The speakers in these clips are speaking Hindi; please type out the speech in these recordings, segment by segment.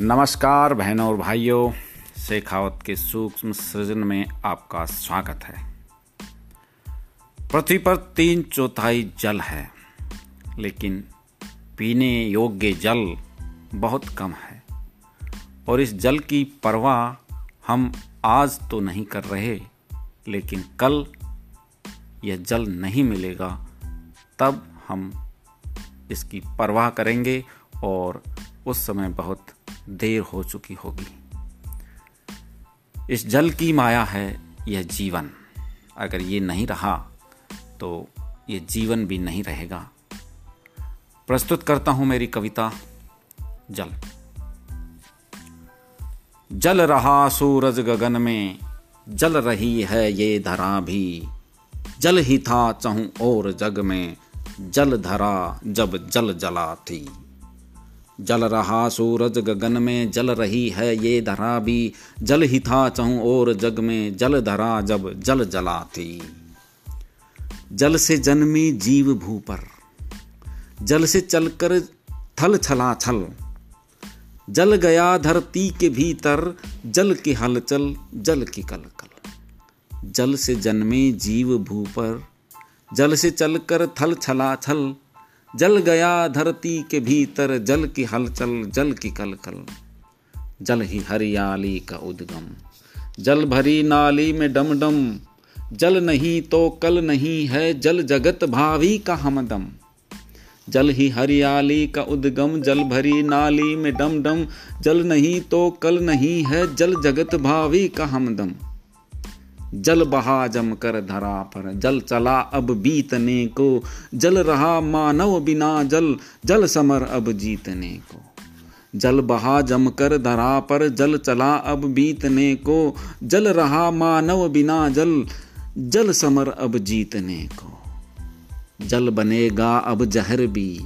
नमस्कार बहनों और भाइयों, शेखावत के सूक्ष्म सृजन में आपका स्वागत है। पृथ्वी पर तीन चौथाई जल है, लेकिन पीने योग्य जल बहुत कम है। और इस जल की परवाह हम आज तो नहीं कर रहे, लेकिन कल यह जल नहीं मिलेगा, तब हम इसकी परवाह करेंगे और उस समय बहुत देर हो चुकी होगी। इस जल की माया है, यह जीवन। अगर ये नहीं रहा तो ये जीवन भी नहीं रहेगा। प्रस्तुत करता हूँ मेरी कविता, जल। जल रहा सूरज गगन में, जल रही है ये धरा भी। जल ही था चहु और जग में, जल धरा जब जल जला थी। जल रहा सूरज गगन में जल रही है ये धरा भी। जल ही था चहु और जग में जल धरा जब जल जला थी जल से जन्मी जीव भू पर जल से चलकर थल छला छल जल गया धरती के भीतर। जल की हलचल, जल की कलकल। जल से जन्मे जीव भू पर जल से चलकर थल छला छल जल गया धरती के भीतर, जल की हलचल, जल की कलकल। जल ही हरियाली का उद्गम। जल भरी नाली में डम डम जल नहीं तो कल नहीं है, जल जगत भावी का हमदम। जल ही हरियाली का उद्गम। जल भरी नाली में डम डम जल नहीं तो कल नहीं है, जल जगत भावी का हमदम। जल बहा जम कर धरा पर, जल चला अब बीतने को। जल रहा मानव बिना जल जल समर अब जीतने को। जल बहा जम कर धरा पर, जल चला अब बीतने को। जल रहा मानव बिना जल जल समर अब जीतने को। जल बनेगा अब जहर भी,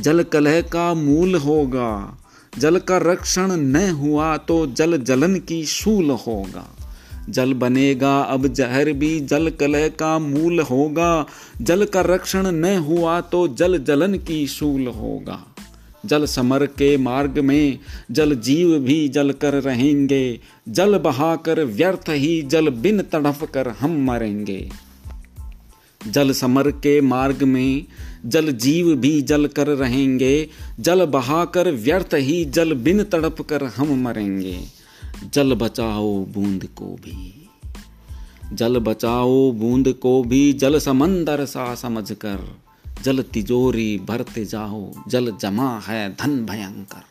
जल कलह का मूल होगा। जल का रक्षण न हुआ तो जल जलन की शूल होगा। जल बनेगा, अब जहर भी जल कलह का मूल होगा। जल का रक्षण न हुआ तो जल जलन की शूल होगा। जल समर के मार्ग में जल जीव भी जल कर रहेंगे। जल बहाकर व्यर्थ ही जल बिन तड़फ कर हम मरेंगे। जल समर के मार्ग में जल जीव भी जल कर रहेंगे। जल बहाकर व्यर्थ ही जल बिन तड़प कर हम मरेंगे। जल बचाओ बूंद को भी। जल बचाओ बूंद को भी, जल समंदर सा समझकर जल तिजोरी भरते जाओ, जल जमा है धन भयंकर।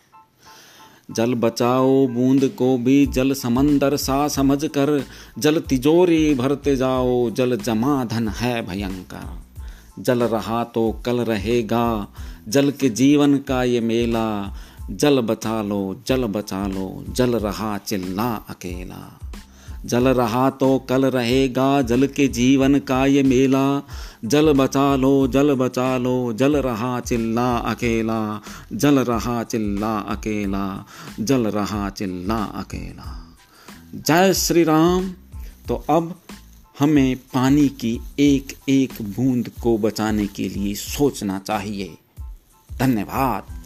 जल बचाओ बूंद को भी, जल समंदर सा समझकर जल तिजोरी भरते जाओ, जल जमा धन है भयंकर। जल रहा तो कल रहेगा, जल के जीवन का ये मेला। जल बचा लो, जल बचा लो, जल रहा चिल्ला अकेला। जल रहा तो कल रहेगा, जल के जीवन का ये मेला। जल बचा लो, जल बचा लो, जल रहा चिल्ला अकेला। जल रहा चिल्ला अकेला, जल रहा चिल्ला अकेला। जय श्री राम तो अब हमें पानी की एक एक बूंद को बचाने के लिए सोचना चाहिए। धन्यवाद।